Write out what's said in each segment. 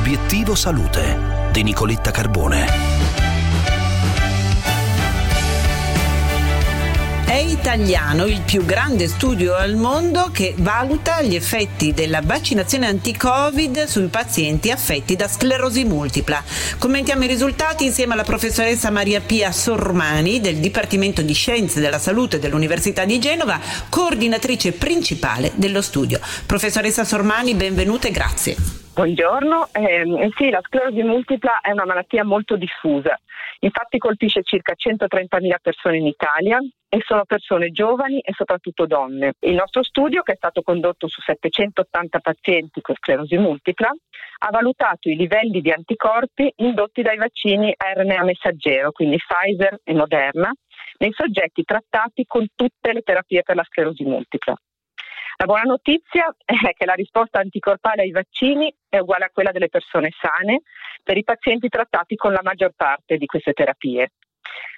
Obiettivo Salute di Nicoletta Carbone. È italiano il più grande studio al mondo che valuta gli effetti della vaccinazione anti-Covid sui pazienti affetti da sclerosi multipla. Commentiamo i risultati insieme alla professoressa Maria Pia Sormani del Dipartimento di Scienze della Salute dell'Università di Genova, coordinatrice principale dello studio. Professoressa Sormani, benvenuta e grazie. Buongiorno, eh, sì, la sclerosi multipla è una malattia molto diffusa, infatti colpisce circa 130.000 persone in Italia e sono persone giovani e soprattutto donne. Il nostro studio, che è stato condotto su 780 pazienti con sclerosi multipla, ha valutato i livelli di anticorpi indotti dai vaccini RNA messaggero, quindi Pfizer e Moderna, nei soggetti trattati con tutte le terapie per la sclerosi multipla. La buona notizia è che la risposta anticorpale ai vaccini è uguale a quella delle persone sane per i pazienti trattati con la maggior parte di queste terapie.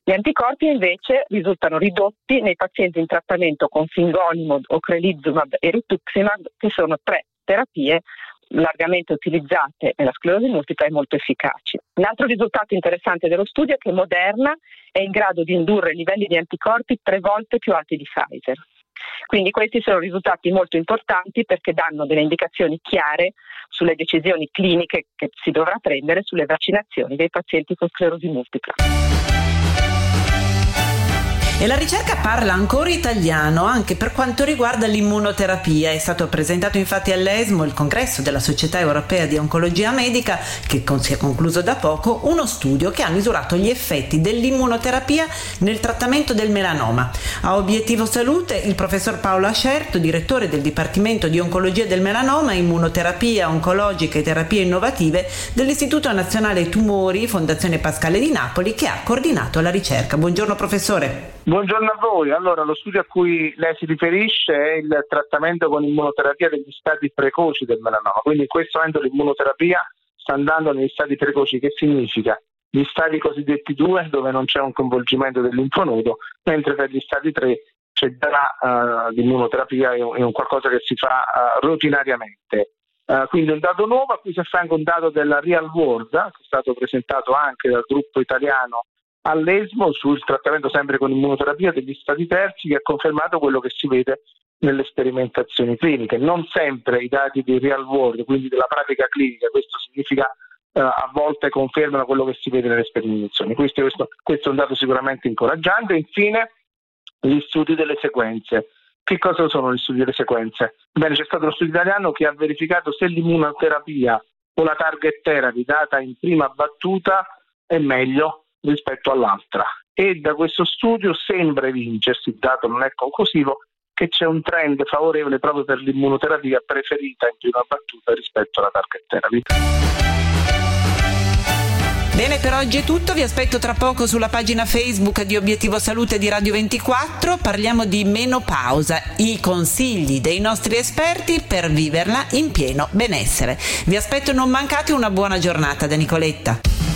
Gli anticorpi invece risultano ridotti nei pazienti in trattamento con fingolimod, ocrelizumab e rituximab, che sono tre terapie largamente utilizzate nella sclerosi multipla e molto efficaci. Un altro risultato interessante dello studio è che Moderna è in grado di indurre livelli di anticorpi tre volte più alti di Pfizer. Quindi questi sono risultati molto importanti perché danno delle indicazioni chiare sulle decisioni cliniche che si dovrà prendere sulle vaccinazioni dei pazienti con sclerosi multipla. E la ricerca parla ancora italiano anche per quanto riguarda l'immunoterapia. È stato presentato infatti all'ESMO, il congresso della Società Europea di Oncologia Medica, che si è concluso da poco, uno studio che ha misurato gli effetti dell'immunoterapia nel trattamento del melanoma. A obiettivo salute il professor Paolo Ascerto, direttore del Dipartimento di Oncologia del Melanoma, Immunoterapia Oncologica e Terapie Innovative dell'Istituto Nazionale Tumori Fondazione Pascale di Napoli, che ha coordinato la ricerca. Buongiorno professore. Buongiorno a voi. Allora, lo studio a cui lei si riferisce è il trattamento con immunoterapia degli stadi precoci del melanoma. Quindi in questo momento l'immunoterapia sta andando negli stadi precoci, che significa gli stadi cosiddetti 2 dove non c'è un coinvolgimento del linfonodo, mentre per gli stadi 3 c'è già uh, l'immunoterapia, è un, qualcosa che si fa uh, rutinariamente. Uh, quindi un dato nuovo a cui si affianca un dato della Real World, che è stato presentato anche dal gruppo italiano all'ESMO sul trattamento sempre con immunoterapia degli stati terzi che ha confermato quello che si vede nelle sperimentazioni cliniche. Non sempre i dati di real world, quindi della pratica clinica, questo significa eh, a volte confermano quello che si vede nelle sperimentazioni. Questo, questo, questo è un dato sicuramente incoraggiante. Infine, gli studi delle sequenze. Che cosa sono gli studi delle sequenze? Bene, c'è stato uno studio italiano che ha verificato se l'immunoterapia o la target therapy data in prima battuta è meglio rispetto all'altra e da questo studio sembra evincersi, il dato non è conclusivo, che c'è un trend favorevole proprio per l'immunoterapia preferita in prima battuta rispetto alla target therapy. Bene, per oggi è tutto, vi aspetto tra poco sulla pagina Facebook di Obiettivo Salute di Radio 24, parliamo di menopausa, i consigli dei nostri esperti per viverla in pieno benessere. Vi aspetto non mancate una buona giornata da Nicoletta.